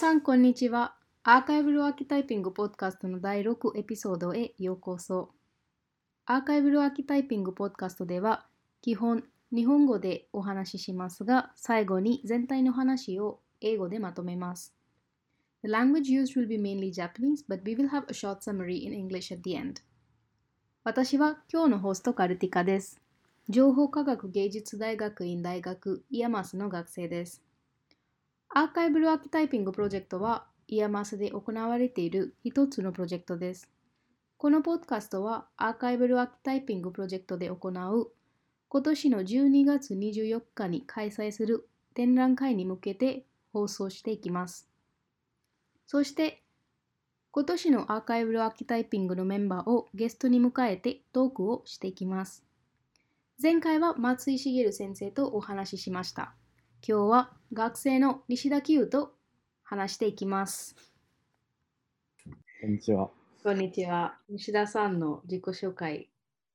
さん、こんにちは。 Archival Archetyping ポッドキャストの第6エピソードへようこそ。 Archival Archetyping ポッドキャストでは、基本日本語でお話ししますが、最後に全体の話を英語でまとめます。The language used will be mainly Japanese, but we will have a short summary in English at the end. 私は今日のホストカルティカです。情報科学芸術大学院大学 IAMAS の学生です。Archival Archetyping プロジェクトは IAMAS で行われている一つのプロジェクトです。このポッドキャストは Archival Archetyping プロジェクトで行う今年の12月24日に開催する展覧会に向けて放送していきます。そして今年の Archival Archetyping のメンバーをゲストに迎えてトークをしていきます。前回は松井茂先生とお話ししました。今日は学生の西田清と話していきます。こんにちは。こんにちは。西田さんの自己紹介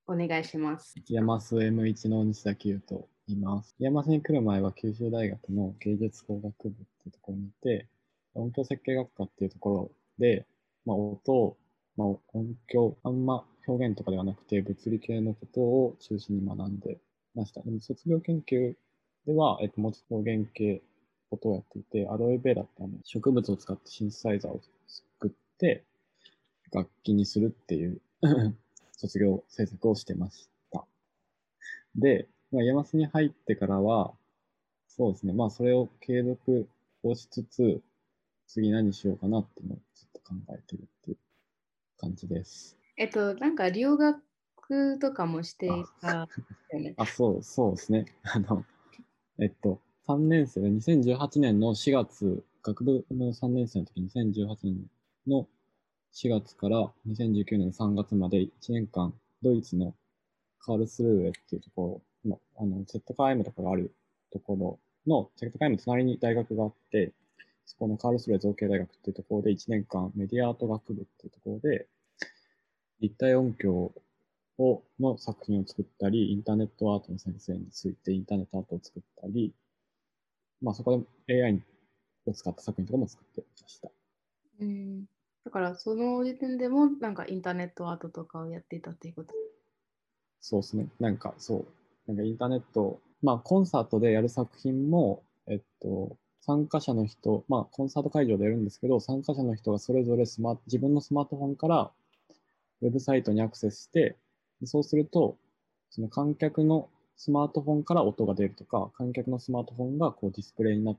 お願いします。山須 M1 の西田清と言います。山須に来る前は九州大学の芸術工学部っていうところにいて、音響設計学科っていうところで、まあ、音、まあ、音響、あんま表現とかではなくて物理系のことを中心に学んでました。でも卒業研究では、えっと、もうちょっと表現系ことをやっていて、アロエベーラってあの植物を使ってシンセサイザーを作って楽器にするっていう 卒業制作をしてました。で、まあ、山須に入ってからは、そうですね、まあそれを継続をしつつ、次何しようかなっていうのをずっと考えてるっていう感じです。えっと、なんか留学とかもしていた。あ、そう、そうですね。あの、えっと、3年生で2018年の4月、学部の3年生の時、2018年の4月から2019年の3月まで1年間、ドイツのカールスルーエっていうところの、あの、ZKM とかがあるところの、ZKM の隣に大学があって、そこのカールスルーエ造形大学っていうところで1年間メディアアート学部っていうところで、立体音響をの作品を作ったり、インターネットアートの先生についてインターネットアートを作ったり、まあそこで AI を使った作品とかも作ってました。うん、だからその時点でもなんかインターネットアートとかをやっていたっていうこと？そうですね。なんかそう。なんかインターネット、まあコンサートでやる作品も、えっと、参加者の人、まあコンサート会場でやるんですけど、参加者の人がそれぞれスマ自分のスマートフォンからウェブサイトにアクセスして、そうすると、その観客のスマートフォンから音が出るとか、観客のスマートフォンがこうディスプレイになっ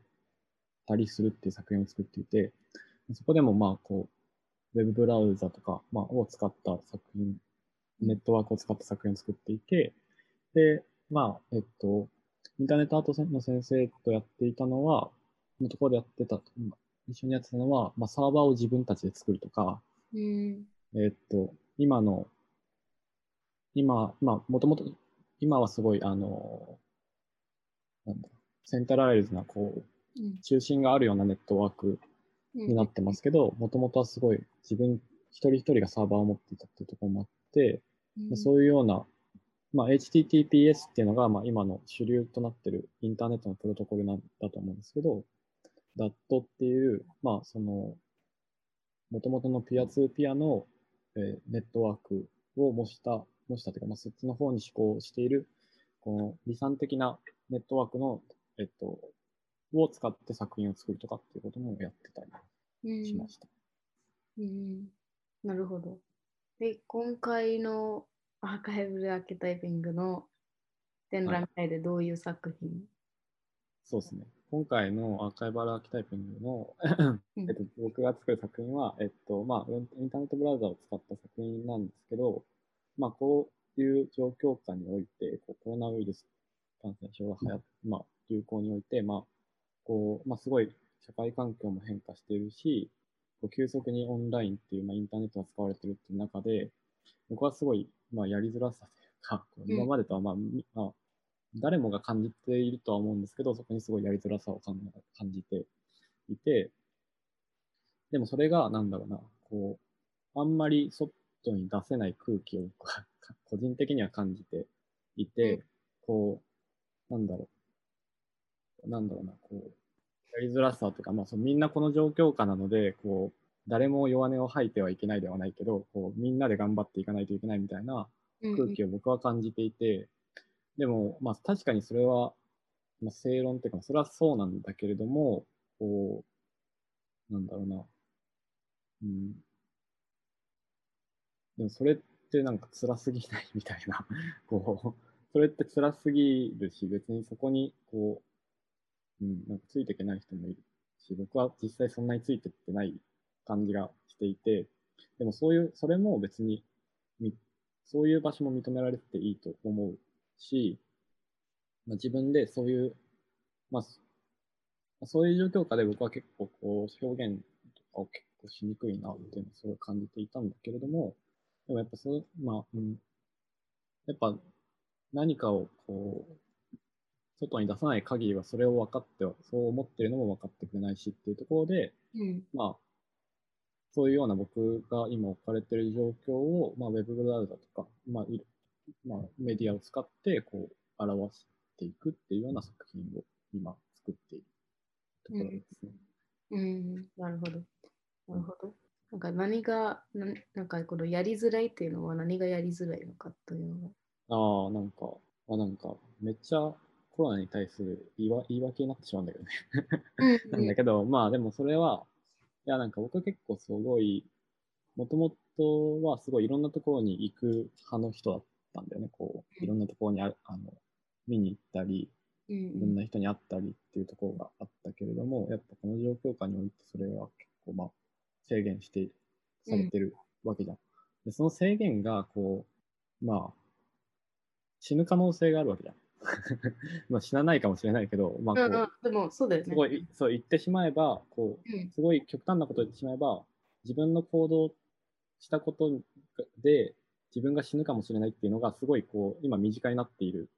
たりするっていう作品を作っていて、そこでもまあこう、ウェブブラウザとか、まあ、を使った作品、ネットワークを使った作品を作っていて、で、まあ、えっと、インターネットアートの先生とやっていたのは、のところでやってた、一緒にやってたのは、まあ、サーバーを自分たちで作るとか、うん、えっと、今の、今、まあ、もともと、今はすごい、あの、なんだ、センタライズな、こう、うん。中心があるようなネットワークになってますけど、もともとはすごい自分一人一人がサーバーを持っていたっていうところもあって、そういうような、まあ、HTTPS っていうのが、まあ、今の主流となってるインターネットのプロトコルなんだと思うんですけど、DAT っていう、まあ、その、もともとのピアツーピアの、えーネットワークを模した、模したというか、まあ、そっちの方に思考している、この理想的なネットワークの、えっと、を使って作品を作るとかっていうこともやってたりしました。うん、なるほど。で、今回のアーカイブルアーキタイピングの展覧会でどういう作品、そうですね。今回のアーカイバルアーキタイピングの、うんえっと、僕が作る作品は、えっと、まあ、インターネットブラウザを使った作品なんですけど、まあ、こういう状況下において、こうコロナウイルス感染症が流行っまあ、流行において、まあ、こう、まあ、すごい社会環境も変化しているし、こう急速にオンラインっていう、まあ、インターネットが使われてるっていう中で、僕はすごい、まあ、やりづらさというか、今までとは、まあ、みまあ、誰もが感じているとは思うんですけど、そこにすごいやりづらさを感感じていて、でもそれが、なんだろうな、こう、あんまり外に出せない空気をこう個人的には感じていて、うんこう、なんだろう、なんだろうな、こう、やりづらさとか、まあ、そのみんなこの状況下なので、こう、誰も弱音を吐いてはいけないではないけど、こうみんなで頑張っていかないといけないみたいな空気を僕は感じていて、でも、まあ、確かにそれは、まあ、正論っていうか、それはそうなんだけれども、こう、なんだろうな、うん。でもそれってなんか辛すぎないみたいな、こう、それって辛すぎるし、別にそこに、こう、うん、なんかついていけない人もいるし、僕は実際そんなについてってない感じがしていて、でもそういう、それも別に、そういう場所も認められていいと思うし、まあ、自分でそういう、まあ、そういう状況下で僕は結構こう表現とかを結構しにくいなっていうのをすごい感じていたんだけれども、でもやっぱそう、まあ、うん、やっぱ何かをこう、外に出さない限りはそれを分かっては、そう思ってるのも分かってくれないしっていうところで、うん、まあ、そういうような僕が今置かれている状況を、まあ、ウェブブラウザとか、まあいまあ、メディアを使ってこう表していくっていうような作品を今作っているところですね。うん、うん、なるほど。なるほど。なんか何がな、なんかこのやりづらいっていうのは何がやりづらいのかというのは。ああ、なんか、あなんか、めっちゃコロナに対する言い言い訳になってしまうんだけどねなんだけど、まあでもそれは、いや、なんか僕結構すごい、もともとはすごいいろんなところに行く派の人だったんだよね。こう、いろんなところにああの見に行ったり、いろんな人に会ったりっていうところがあったけれども、やっぱこの状況下においてそれは結構まあ制限してされてるわけじゃん。でその制限がこう、まあ、死ぬ可能性があるわけじゃん。まあ死なないかもしれないけど、まあこう、うんうん、でもそうだよね。すごい、そう言ってしまえば、こう、うん、すごい極端なことを言ってしまえば、自分の行動したことで自分が死ぬかもしれないっていうのがすごいこう、今身近になっている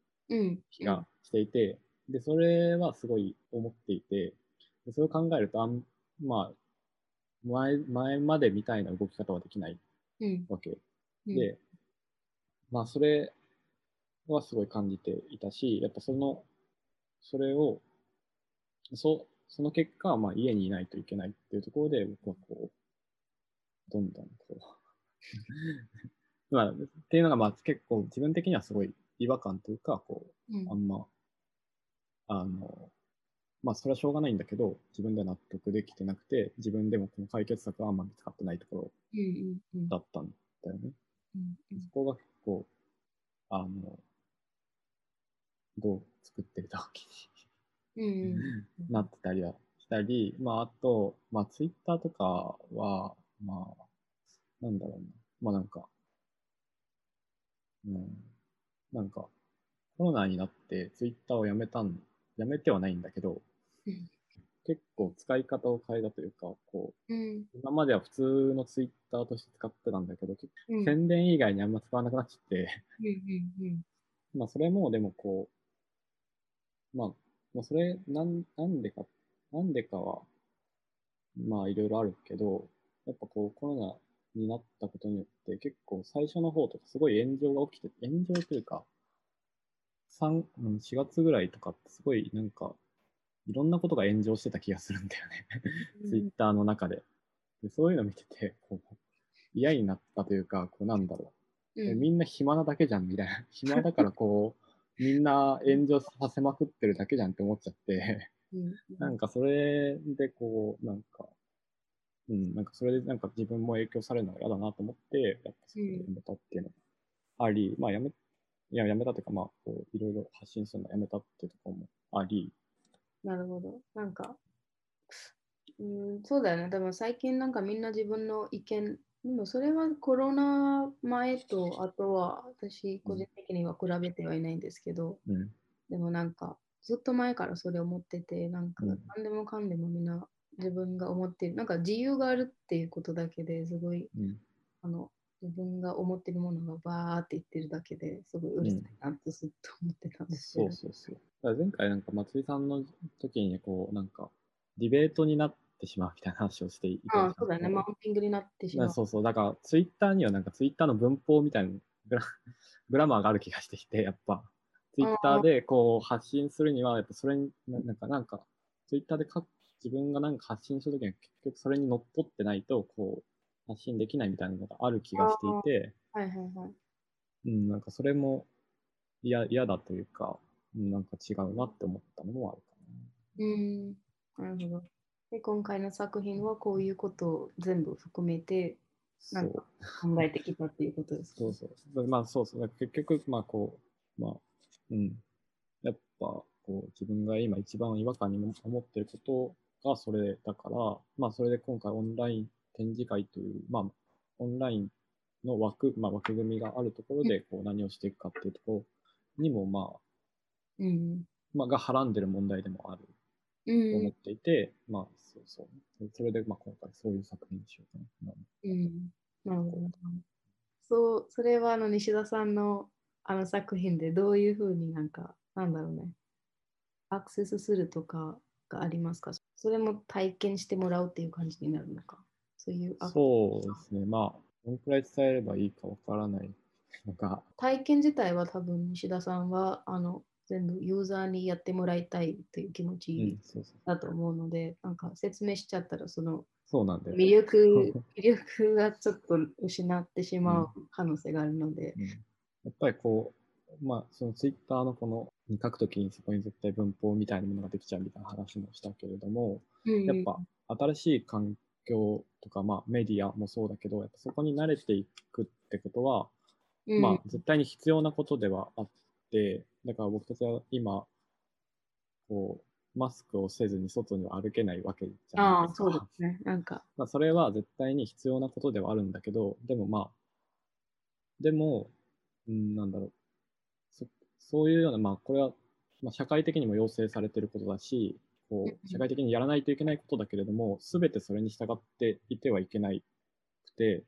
気がしていて、うん、で、それはすごい思っていて、でそれを考えると、あんまあ、前、前までみたいな動き方はできないわけ、うん、で、まあそれはすごい感じていたし、やっぱその、それを、そその結果、まあ家にいないといけないっていうところで、僕はこう、どんどんこう まあ、っていうのが、まあ結構自分的にはすごい違和感というか、こう、うん、あんま、あの、まあそれはしょうがないんだけど、自分では納得できてなくて、自分でもこの解決策はあんま見つかってないところだったんだよね。そこが結構、あの、どう作ってる時になってたりはしたり、まあ、あと、まあ、ツイッターとかは、まあ、なんだろうな。まあ、なんか、うん、なんか、コロナになってツイッターをやめたん、やめてはないんだけど、うん、結構使い方を変えたというか、こう、うん、今までは普通のツイッターとして使ってたんだけど、宣伝以外にあんま使わなくなっちゃって、まあそれもでもこう、まあ、まあ、それ、なん、なんでか、なんでかは、まあ、いろいろあるけど、やっぱこう、コロナになったことによって、結構最初の方とかすごい炎上が起きて、炎上というか、3、4月ぐらいとかってすごいなんか、いろんなことが炎上してた気がするんだよね。ツイッターの中で。でそういうの見てて、こう、嫌になったというか、こうなんだろう。うん、みんな暇なだけじゃんみたいな。暇だからこう、みんな炎上させまくってるだけじゃんって思っちゃってなんかそれでこう、なんか、うん、なんかそれでなんか自分も影響されるのが嫌だなと思って、やっぱそこでやめたっていうのがあり、うん、まあやめ、いや、やめたというか、まあ、こう、いろいろ発信するのやめたっていうところもあり。なるほど。なんか、うん、そうだよね。でも最近なんかみんな自分の意見でもそれはコロナ前とあとは私個人的には比べてはいないんですけど、うん、でもなんかずっと前からそれを思っててなんか何でもかんでもみんな自分が思ってるなんか自由があるっていうことだけですごい、うん、あの自分が思ってるものがバーって言ってるだけですごいうるさいなとずっと思ってたんですけど、うん、そうそうそう前回なんか松井さんの時にこうなんかディベートになっってしまうみたいな話をしていて。あそうだね、マウンティングになってしまう。そうそう、だからツイッターにはなんかツイッターの文法みたいなグラ グラマーがある気がしてきて、やっぱ。ツイッターでこう発信するには、やっぱそれに、なんか、なんか、ツイッターで書自分がなんか発信するときには結局それにのっとってないと、こう、発信できないみたいなのがある気がしていて、はいはいはい。うん、なんかそれも嫌嫌だというか、うんなんか違うなって思ったのもあるかうん。なるほど。で、今回の作品はこういうことを全部含めてな。なんそうか考えてきたっていうことですか？そうそう。まあそうそう。結局、まあこう、まあ、うん。やっぱ、こう、自分が今一番違和感に思ってることがそれだから、まあそれで今回オンライン展示会という、まあ、オンラインの枠、まあ枠組みがあるところで、こう何をしていくかっていうところにも、まあ、うん。まあ、がはらんでる問題でもあるうと思っん。ていて、まあ、そうそう。それで、まあ今回そういう作品にしようかな。うん。なるほど。そう、それはあの西田さんのあの作品でどういうふうになんか、なんだろうね、アクセスするとかがありますか？それも体験してもらうっていう感じになるのか？そういうそうですね。まあ、どのくらい伝えればいいかわからないのが、体験自体は多分西田さんはあの全部ユーザーにやってもらいたいという気持うんち。だと思うので、なんか説明しちゃったらそのそうなんだよ。魅力魅力がちょっと失ってしまう可能性があるので、うん。やっぱりこう、まあ、そのツイッターのこの、に書くときにそこに絶対文法みたいなものができちゃうみたいな話もしたけれども、うんやっぱ新しい環境とか、まあメディアもそうだけど、やっぱそこに慣れていくってことは、うん。まあ絶対に必要なことではあって、だから僕たちは今、こう、マスクをせずに外には歩けないわけじゃないですか。ああ、そうですね。なんか、まあ、それは絶対に必要なことではあるんだけど、でもまあ、でも、うん、なんだろう。そそういうような、まあ、これは、まあ、社会的にも要請されていることだし、こうんう、社会的にやらないといけないことだけれども、すべてそれに従っていてはいけないくて、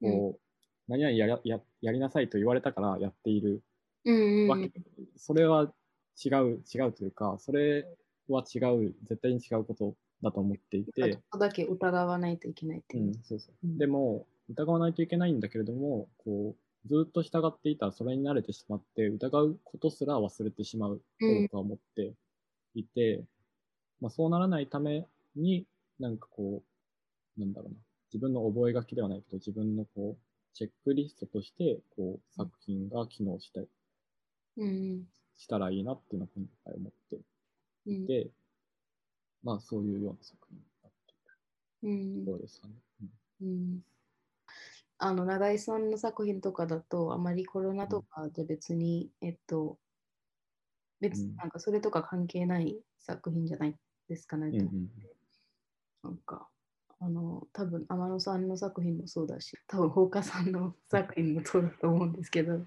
こう、何々やらややりなさいと言われたからやっているうんうん。わけ、それは違う、違うというか、それは違う、絶対に違うことだと思っていて、ちょっとだけ疑わないといけないっていう。うん、そうそう。うん。でも、疑わないといけないんだけれども、こう、ずっと従っていたらそれに慣れてしまって、疑うことすら忘れてしまうとうん僕は思っていて、まあそうならないために、なんかこう、なんだろうな、自分の覚書きではないけど、自分のこう、チェックリストとして、こう、作品が機能して、うんしたらいいなっていうのを今回思ってうん。いて、まあそういうような作品だってうんいうところですかね。うんうん。あの永井さんの作品とかだとあまりコロナとかで別に、えっと別うん。なんかそれとか関係ない作品じゃないですかね、うんうん。なんかあの多分天野さんの作品もそうだし多分放火さんの作品もそうだと思うんですけど、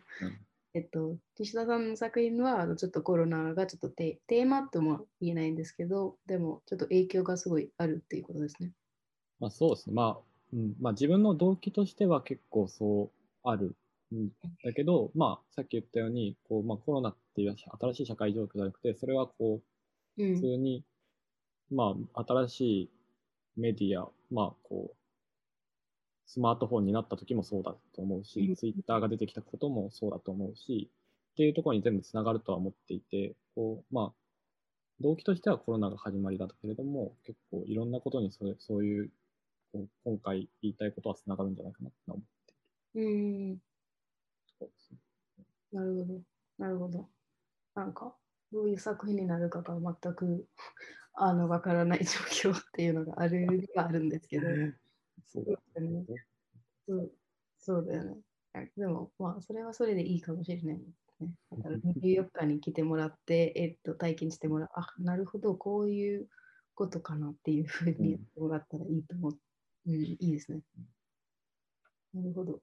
えっと岸田さんの作品はあのちょっとコロナがちょっとテテーマとも言えないんですけどでもちょっと影響がすごいあるっていうことですね。まあそうですね。まあ、うん、まあ自分の動機としては結構そうあるんだけど、まあさっき言ったように、こう、まあコロナっていう新しい社会状況じゃなくて、それはこう、うん普通に、まあ新しいメディア、まあこう、スマートフォンになった時もそうだと思ううんし、ツイッターが出てきたこともそうだと思うし、っていうところに全部つながるとは思っていて、こう、まあ、動機としてはコロナが始まりだけれども、結構いろんなことにそれそういう、こう今回言いたいことはつながるんじゃないかなと思っているうんところですね。なるほど。なるほど。なんか、どういう作品になるかが全くあのわからない状況っていうのがあるにはあるんですけど、そうだそうねそうそうだよね。でも、まあ、それはそれでいいかもしれないね。だから、24日に来てもらって、えっと、体験してもらう。あ、なるほど、こういうことかなっていうふうにやってもらったらいいと思う。うん、いいですね。なるほど。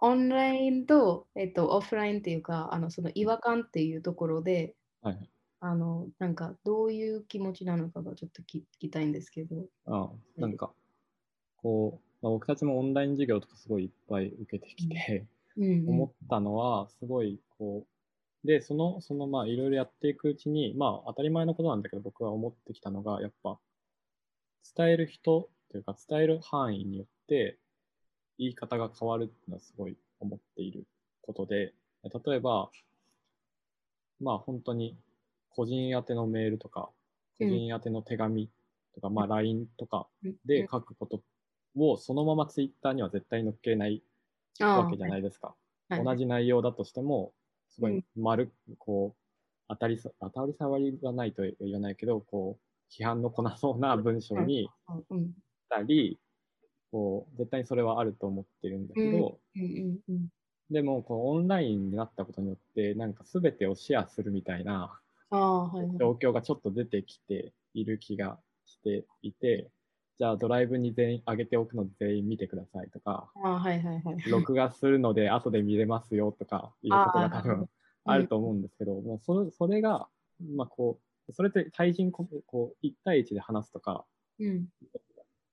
オンラインと、えっと、オフラインっていうか、あのその違和感っていうところで、はいはい。あの、なんかどういう気持ちなのかがちょっと聞聞きたいんですけど。ああ、なんか、こう、まあ、僕たちもオンライン授業とかすごいいっぱい受けてきて、うんうん。思ったのは、すごい、こう、で、その、その、まあ、いろいろやっていくうちに、まあ、当たり前のことなんだけど、僕は思ってきたのが、やっぱ、伝える人というか、伝える範囲によって、言い方が変わるっていうのはすごい思っていることで、例えば、まあ、本当に、個人宛てのメールとか個人宛ての手紙とか、まあ LINE とかうん。で書くことをそのままツイッターには絶対載っけないわけじゃないですか。はい。同じ内容だとしても、すごうん。い丸、こう、当たりさ、当たり障りはないとは言わないけど、こう、批判のこなそうな文章にしうん。たり、こう、絶対にそれはあると思ってるんだけど、うん。うんうんでも、こう、オンラインになったことによって、なんか全てをシェアするみたいな状況がちょっと出てきている気がしていて、じゃあドライブに全員上げておくので全員見てくださいとか、ああはいはいはい録画するので後で見れますよとかいうことが多分あると思うんですけど、もうそれそれが、まあこう、それって対人ここう1対1で話すとか、うん。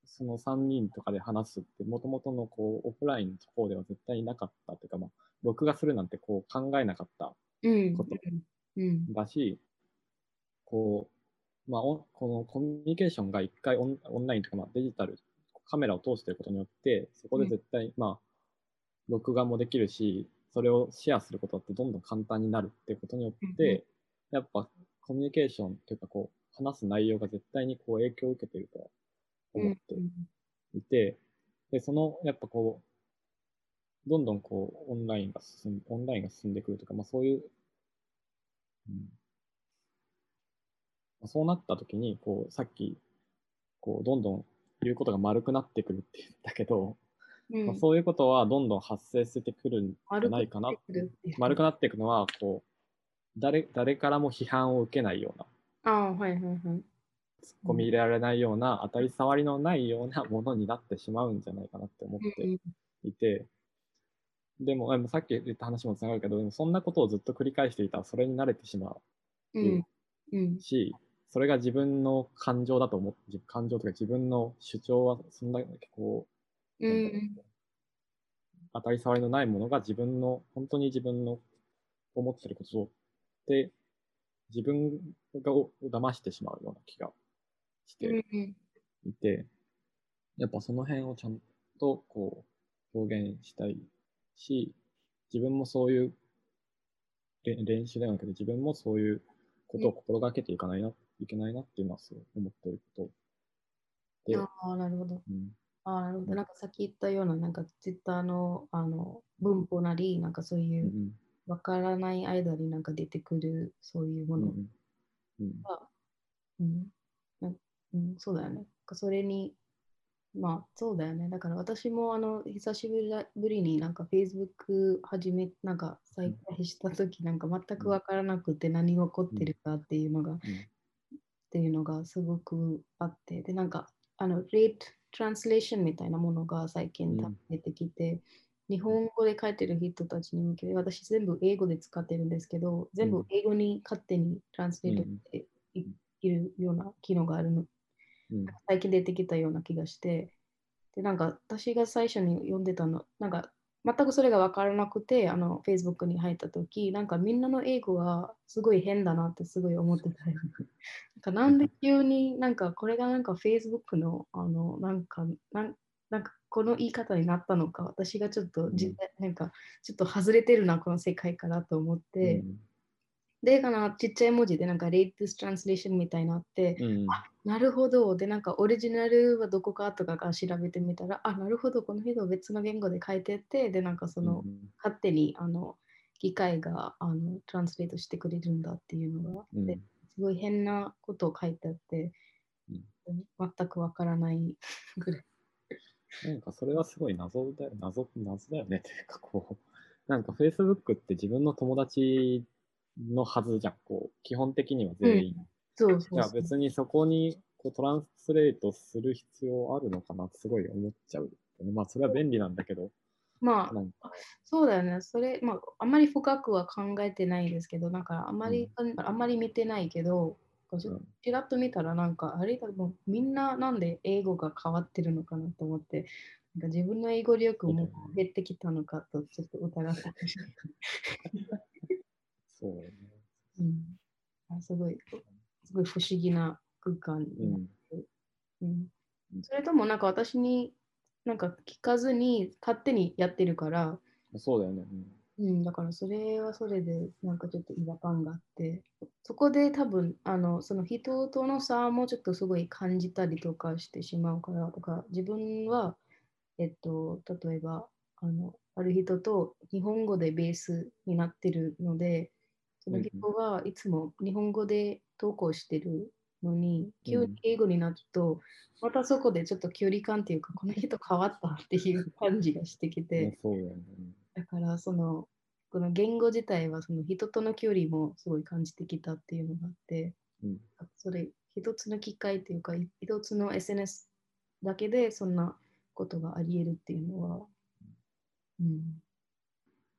その3人とかで話すって、もともとのこうオフラインの方では絶対になかったというか、まあ、録画するなんてこう考えなかったうん。ことうん。だし、こう、まあ、おこのコミュニケーションが一回オンオンラインとか、まあ、デジタル、カメラを通していることによって、そこで絶対、まあ、録画もできるし、それをシェアすることってどんどん簡単になるっていうことによって、やっぱコミュニケーションというか、こう、話す内容が絶対にこう影響を受けているとは思っていて、で、その、やっぱこう、どんどんこう、オンラインが進ん、オンラインが進んでくるとか、まあそういう、うん。まあそうなった時に、こう、さっき、こう、どんどん言うことが丸くなってくるって言ったけど、うん。まあ、そういうことはどんどん発生してくるんじゃないかな。丸くなっていくのは、こう、誰、誰からも批判を受けないような、ああはいはいはい。突っ込み入れられないような、当たり障りのないようなものになってしまうんじゃないかなって思ってうんいて、でも、でもさっき言った話もつながるけど、でもそんなことをずっと繰り返していたら、それに慣れてしまうん。うん。うし、それが自分の感情だと思って、感情とか自分の主張は、そんな、こう、うん。当たり障りのないものが自分の、本当に自分の思ってることで、自分がを騙してしまうような気がしてうんいて、やっぱその辺をちゃんとこう表現したいし、自分もそういうれ練習ではなくて自分もそういうことを心がけていかないな、いけないなっていうのはすごい思っていること。で、ああなるほど。うん。ああなるほど。なんかさっき言ったようななんかツイッターのあの文法なりなんかそういううんわからない間になんか出てくるそういうものうんうん。うん。が、うん。なうん、そうだよね。それに、まあそうだよね。だから私もあの久しぶりだぶりになんか Facebook 始め、なんか再開したときなんか全くわからなくて何が起こってるかっていうのが、っていうのがすごくあって、でなんかあの Rate Translation みたいなものが最近出てきて、日本語で書いてる人たちに向けて、私全部英語で使ってるんですけど、全部英語に勝手にトランスレートしていいるような機能があるの、うん。最近出てきたような気がして、で、なんか私が最初に読んでたの、なんか全くそれが分からなくて、あの Facebook に入ったとき、なんかみんなの英語がすごい変だなってすごい思ってたよ。なんかなんで急になんかこれがなんか Facebook のあのなんかなんなんかこの言い方になったのか、私がちょっとじ、うん。なんかちょっと外れてるな、この世界からと思って、で、かなちっちゃい文字でなんか Rate this translation みたいなって、うんうんなるほど。で、なんかオリジナルはどこかとかが調べてみたら、あ、なるほど、この人別の言語で書いてて、で、なんかその、うん勝手にあの機械があのトランスレートしてくれるんだっていうのがあって、うんすごい変なことを書いてあって、全くわからないぐらい。なんかそれはすごい謎だよ、謎、謎だよね。っていうかこう、なんか Facebook って自分の友達のはずじゃん。こう、基本的には全員。そうそうそう。じゃあ別にそこにこうトランスレートする必要あるのかなってすごい思っちゃう。まあそれは便利なんだけど、まあ、そうだよね。それ、まあ、あんまり深くは考えてないですけど、なんかあんまり、あんまり見てないけど、ちらっと見たら、なんか、あれだ、もうみんななんで英語が変わってるのかなと思って、なんか自分の英語力も減ってきたのかとちょっと疑ってました。そうね。うん。あすごい、すごい不思議な空間になっうん。て、うん。うん。それともなんか私になんか聞かずに勝手にやってるから、そうだよね。うん、だからそれはそれでなんかちょっと違和感があって、そこで多分あのその人との差もちょっとすごい感じたりとかしてしまうから、とか自分は、えっと、例えばあのある人と日本語でベースになってるので、その人がいつも日本語で投稿してるのに、急に英語になると、またそこでちょっと距離感っていうか、この人変わったっていう感じがしてきて。だからそのこの言語自体はその人との距離もすごい感じてきたっていうのがあって、うん。それ一つの機会っていうかい一つの SNS だけでそんなことがあり得るっていうのは、うん、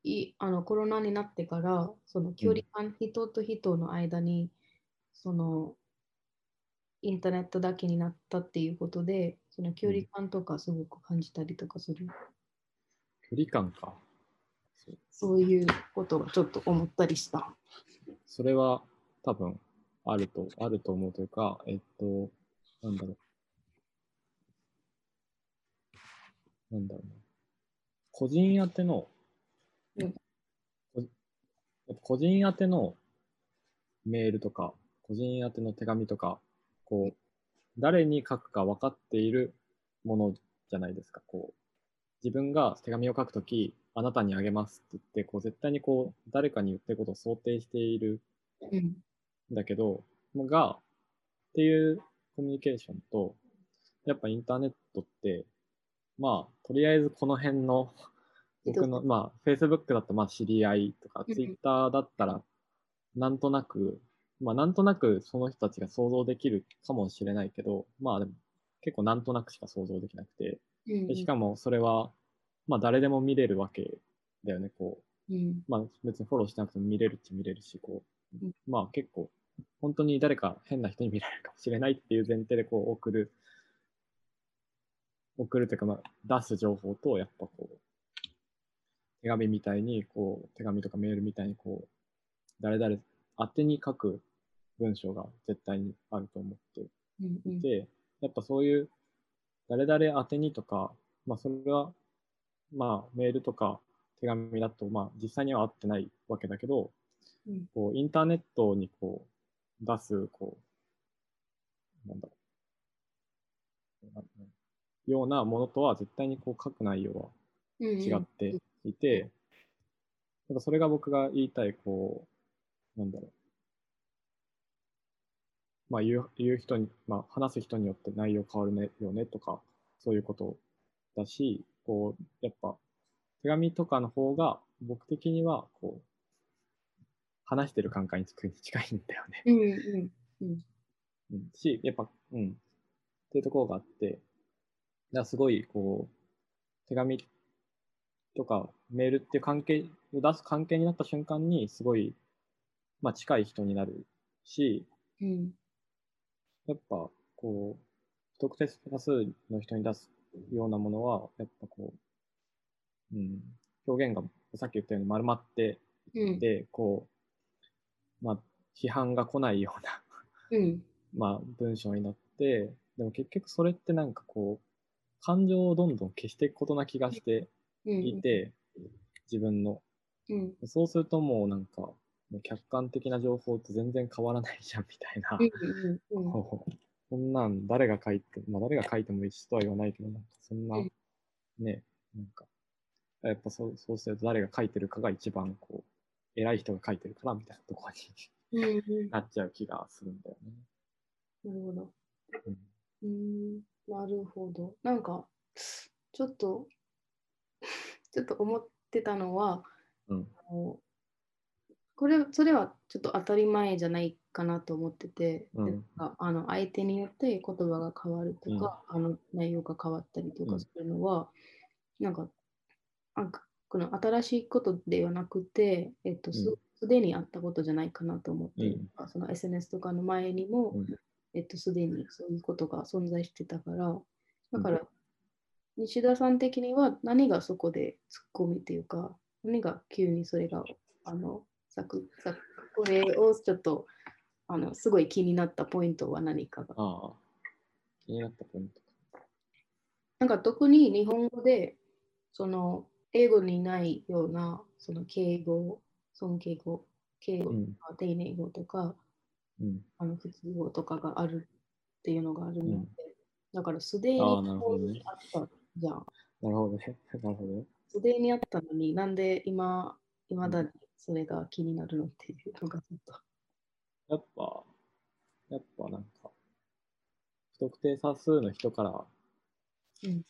いあのコロナになってからその距離感、人と人の間にそのインターネットだけになったっていうことでその距離感とかすごく感じたりとかする。距離感か。そういうことをちょっと思ったりした。それは多分あると、あると思うというか、えっと、なんだろう。なんだろうな。個人宛ての、個人宛てのメールとか、個人宛ての手紙とか、こう、誰に書くか分かっているものじゃないですか。こう、自分が手紙を書くとき、あなたにあげますって言って、こう、絶対にこう、誰かに言ってることを想定しているうん。んだけど、が、っていうコミュニケーションと、やっぱインターネットって、まあ、とりあえずこの辺の、僕の、まあ、Facebook だとまあ知り合いとか、うん。Twitter だったら、なんとなく、まあ、なんとなくその人たちが想像できるかもしれないけど、まあでも、結構なんとなくしか想像できなくて、うん。でしかもそれは、まあ誰でも見れるわけだよね、こう。うん。まあ別にフォローしなくても見れるっちゃ見れるし、こう。うん、まあ結構、本当に誰か変な人に見られるかもしれないっていう前提でこう送る、送るというかまあ出す情報と、やっぱこう、手紙みたいに、こう、手紙とかメールみたいにこう、誰々宛てに書く文章が絶対にあると思ってうんうん。で、やっぱそういう、誰々宛てにとか、まあそれは、まあメールとか手紙だと、まあ実際には会ってないわけだけど、うん。こうインターネットにこう出す、こう、なんだろう、ようなものとは絶対にこう書く内容はうんうん。違っていて、なんかそれが僕が言いたい、こう、なんだろう。まあ言う、言う人に、まあ話す人によって内容変わるねよねとか、そういうことだし、こう、やっぱ、手紙とかの方が僕的には、こう、話してる感覚に近いんだよね。うんうんうんうん、し、やっぱ、うん、っていうところがあって、すごい、こう、手紙とかメールっていう関係を出す関係になった瞬間に、すごい、まあ近い人になるし、うん。やっぱ、こう、不特定多数の人に出すようなものは、やっぱこう、うん、表現がさっき言ったように丸まってうん。で、こう、まあ、批判が来ないようなうん。まあ、文章になって、でも結局それってなんかこう、感情をどんどん消していくことな気がしてうんいて、自分の。うんそうするともうなんか、ね客観的な情報って全然変わらないじゃんみたいな。うんうんこうこんなん誰が書いて、まあ誰が書いてもいいしとは言わないけど、なんかそんなうん、ね、なんか、やっぱそうそうすると誰が書いてるかが一番こう、偉い人が書いてるからみたいなところにうんうんなっちゃう気がするんだよね。なるほど。うんうーん、なるほど。なんか、ちょっと、ちょっと思ってたのは、うん。これ、それはちょっと当たり前じゃないかなと思ってて、うん。なんかあの相手によって言葉が変わるとか、あの内容が変わったりとうん。かするのは、なんか、なんかこの新しいことではなくて、えっと、すでにあったことじゃないかなと思って、うん。その SNS とかの前にも、うん。えっと、すでにそういうことが存在してたから、だから、西田さん的には何がそこでツッコミっていうか、何が急にそれが、あの、さく、さこれをちょっと、あの、すごい気になったポイントは何かが？ああ、気になったポイントか。なんか特に日本語で、その、英語にないような、その敬語、尊敬語、敬語うん。とか丁寧語とか、うん。あの普通語とかがあるっていうのがあるので、うんだからすでに。あったじゃん。なるほどね。なるほどね。すでにあったのになんで今、いまだにそれが気になるのっていうのがちょっと。やっぱ、やっぱなんか、不特定多数の人からうん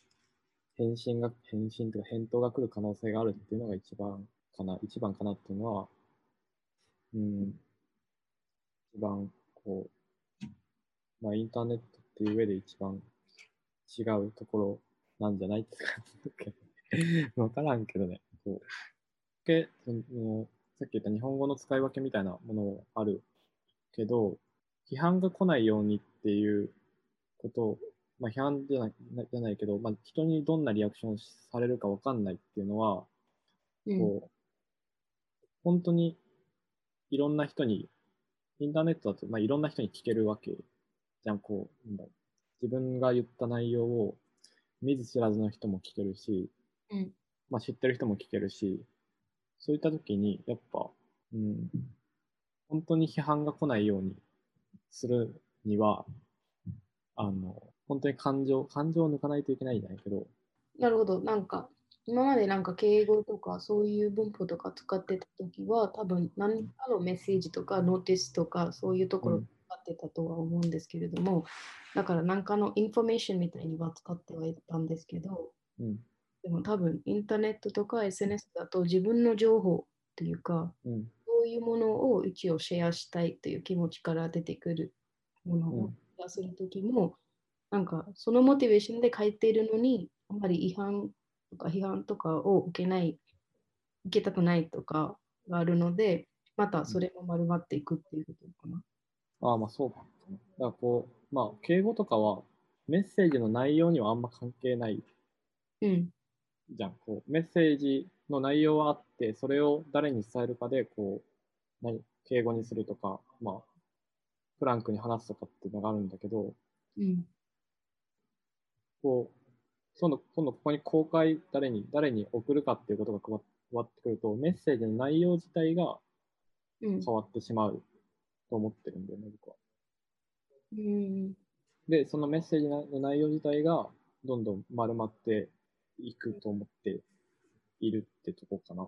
返信が、返信というか返答が来る可能性があるっていうのが一番かな、一番かなっていうのは、うん、一番こう、まあインターネットっていう上で一番違うところなんじゃないって感じだけど、わからんけどね、こう、けそのさっき言った日本語の使い分けみたいなものもあるけど、批判が来ないようにっていうことを、まあ、批判じゃないなじゃないけど、まあ、人にどんなリアクションされるかわかんないっていうのは、うん。こう、本当にいろんな人に、インターネットだと、まあ、いろんな人に聞けるわけじゃん、こう、なんだ自分が言った内容を見ず知らずの人も聞けるし、うんまあ、知ってる人も聞けるし、そういった時に、やっぱ、うん、本当に批判が来ないようにするには、あの、本当に感情、感情を抜かないといけないんじゃないけど、なるほど。なんか、今までなんか敬語とかそういう文法とか使ってたときは、多分何かのメッセージとかノーティスとかそういうところうん使ってたとは思うんですけれども、だから何かのインフォメーションみたいには使ってはいたんですけど、うん、でも多分インターネットとか SNS だと自分の情報っていうか、うん、そういうものを一応シェアしたいという気持ちから出てくるものをうん、シェアするときも、なんかそのモチベーションで書いているのに、あんまり違反とか批判とかを受けない、受けたくないとかがあるので、またそれも丸まっていくっていうことかな。ああ、まあそうか。だからこう、まあ、敬語とかは、メッセージの内容にはあんま関係ない。うん、じゃん。こう、メッセージの内容はあって、それを誰に伝えるかで、こう、何、敬語にするとか、まあ、フランクに話すとかっていうのがあるんだけど、うん、こう、今度、今度ここに公開、誰に、誰に送るかっていうことが加わってくると、メッセージの内容自体がうん、変わってしまうと思ってるんだよね、僕は。うん、で、そのメッセージの内容自体がどんどん丸まっていくと思っているってとこかな。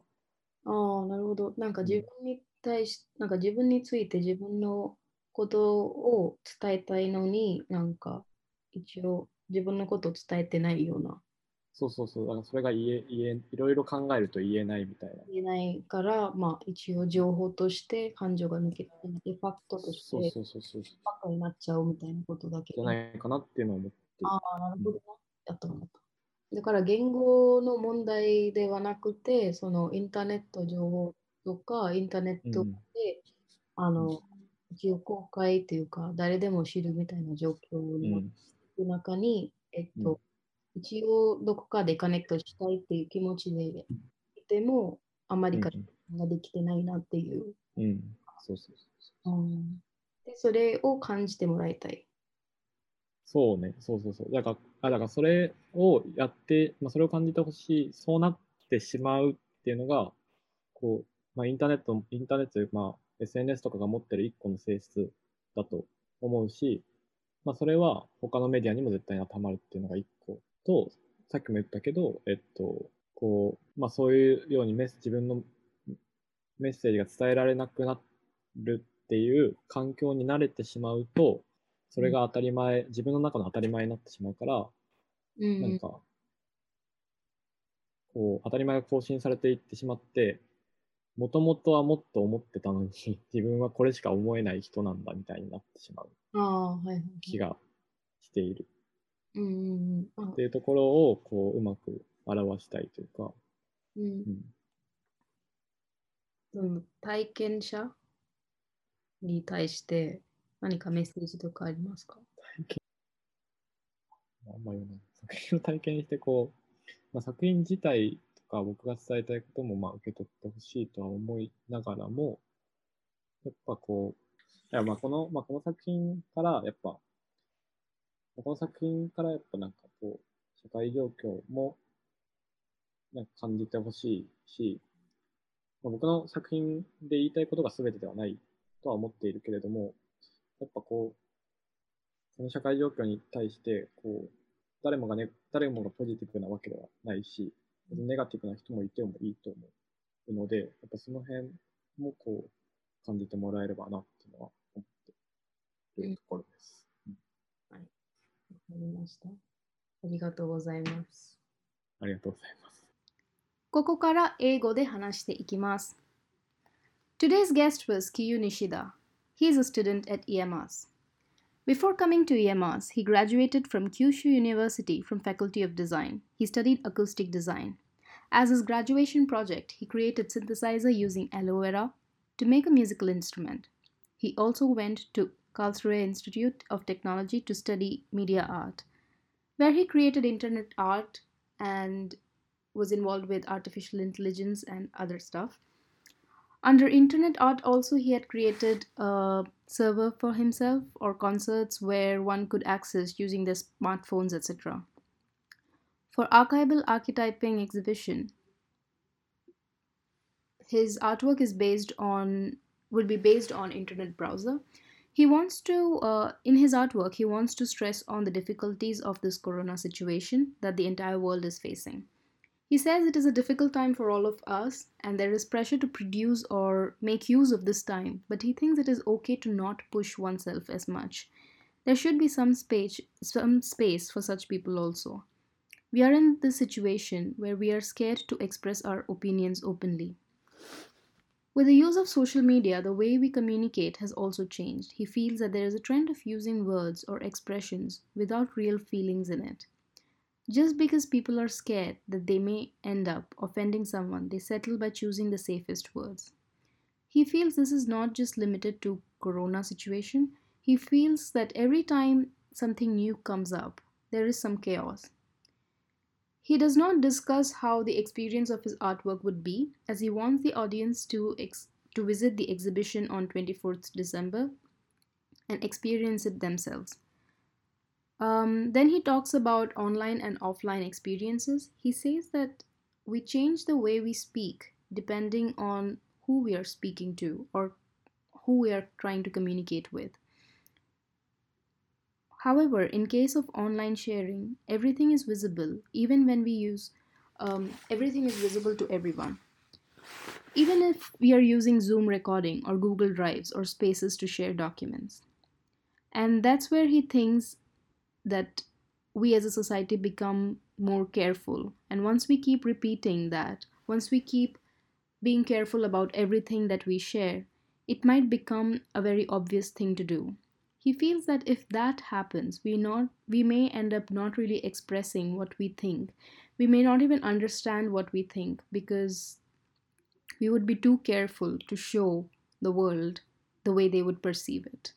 ああ、なるほど。なんかうん自分に対し、なんか自分について自分のことを伝えたいのに、なんか一応自分のことを伝えてないような、そうそうそう。だからそれが言え、言え、いろいろ考えると言えないみたいな。言えないから、まあ一応情報として感情が抜けて、デファクトとしそうてそうそうそう。じバカになっちゃうみたいなことだけど。ゃないかなっていうのを思ってる。ああ、なるほどな。やったわかった。だから言語の問題ではなくて、そのインターネット情報とか、インターネットで、うんあの、一応公開というか、誰でも知るみたいな状況うのん。中に、えっと、一応どこかでカネクトしたいっていう気持ちでいても、あまりカネクトができてないなっていう。うん。うん。そうそうそう。うんで、それを感じてもらいたい。そうね。そうそうそう。だから、あだからそれをやって、まあ、それを感じてほしい、そうなってしまうっていうのが、こう、まあ、インターネット、インターネットという、まあ、SNS とかが持ってる一個の性質だと思うし、まあ、それは他のメディアにも絶対に当てはまるっていうのが一個と、さっきも言ったけど、えっと、こう、まあ、そういうようにメス自分のメッセージが伝えられなくなるっていう環境に慣れてしまうと、それが当たり前、自分の中の当たり前になってしまうから、うんなんか、こう、当たり前が更新されていってしまって、もともとはもっと思ってたのに、自分はこれしか思えない人なんだみたいになってしまう。気がしているうんうんうん。あ。っていうところを、こう、うまく表したいというか、うん。体験者？に対して何かメッセージとかありますか？あんまりない。作品を体験して、こう、まあ、作品自体とか僕が伝えたいことも、まあ、受け取ってほしいとは思いながらも、やっぱこう、いやまあこの、まあ、この作品から、やっぱ、この作品からやっぱなんかこう、社会状況も、なんか感じてほしいし、まあ、僕の作品で言いたいことが全てではないとは思っているけれども、やっぱこう、この社会状況に対して、こう、誰もがね、誰もがポジティブなわけではないし、ネガティブな人もいてもいいと思うので、やっぱその辺もこう、感じてもらえればなっていうのは思っているところです。りました。ありがとうございます。ありがとうございます。ここから英語で話していきます。Today's guest was Kiyu Nishida. He is a student at EMAS. Before coming to EMAS, he graduated from Kyushu University from Faculty of Design. He studied acoustic design. As his graduation project, he created synthesizer using aloe vera to make a musical instrument. He also went to Karlsruhe Institute of Technology to study media art, where he created internet art and was involved with artificial intelligence and other stuff. Under internet art, also, he had created a server for himself or concerts where one could access using their smartphones, etc. For archival archetyping exhibition, his artwork is based on will be based on internet browser he wants to uh, in his artwork he wants to stress on the difficulties of this corona situation that the entire world is facing he says it is a difficult time for all of us and there is pressure to produce or make use of this time, but he thinks it is okay to not push oneself as much. There should be some space some space for such people also. We are in this situation where we are scared to express our opinions openly. With the use of social media, the way we communicate has also changed. He feels that there is a trend of using words or expressions without real feelings in it. Just because people are scared that they may end up offending someone, they settle by choosing the safest words. He feels this is not just limited to corona situation. He feels that every time something new comes up, there is some chaos. He does not discuss how the experience of his artwork would be, as he wants the audience to, ex- to visit the exhibition on 24th December and experience it themselves. Um, then he talks about online and offline experiences. He says that we change the way we speak depending on who we are speaking to or who we are trying to communicate with. However, in case of online sharing, everything is visible, even when we use um, everything is visible to everyone. Even if we are using Zoom recording or Google Drives or spaces to share documents. And that's where he thinks that we as a society become more careful. And once we keep repeating that, once we keep being careful about everything that we share, it might become a very obvious thing to do. He feels that if that happens, we not we may end up not really expressing what we think. We may not even understand what we think because we would be too careful to show the world the way they would perceive it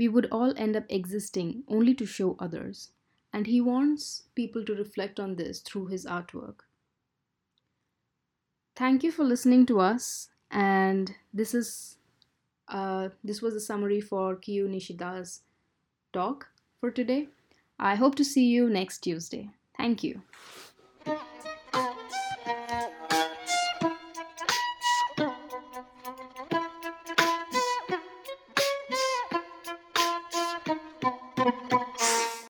we would all end up existing only to show others, and he wants people to reflect on this through his artwork. Thank you for listening to us, and this is uh, this was a summary for Kiyu Nishida's talk for today. I hope to see you next Tuesday. Thank you.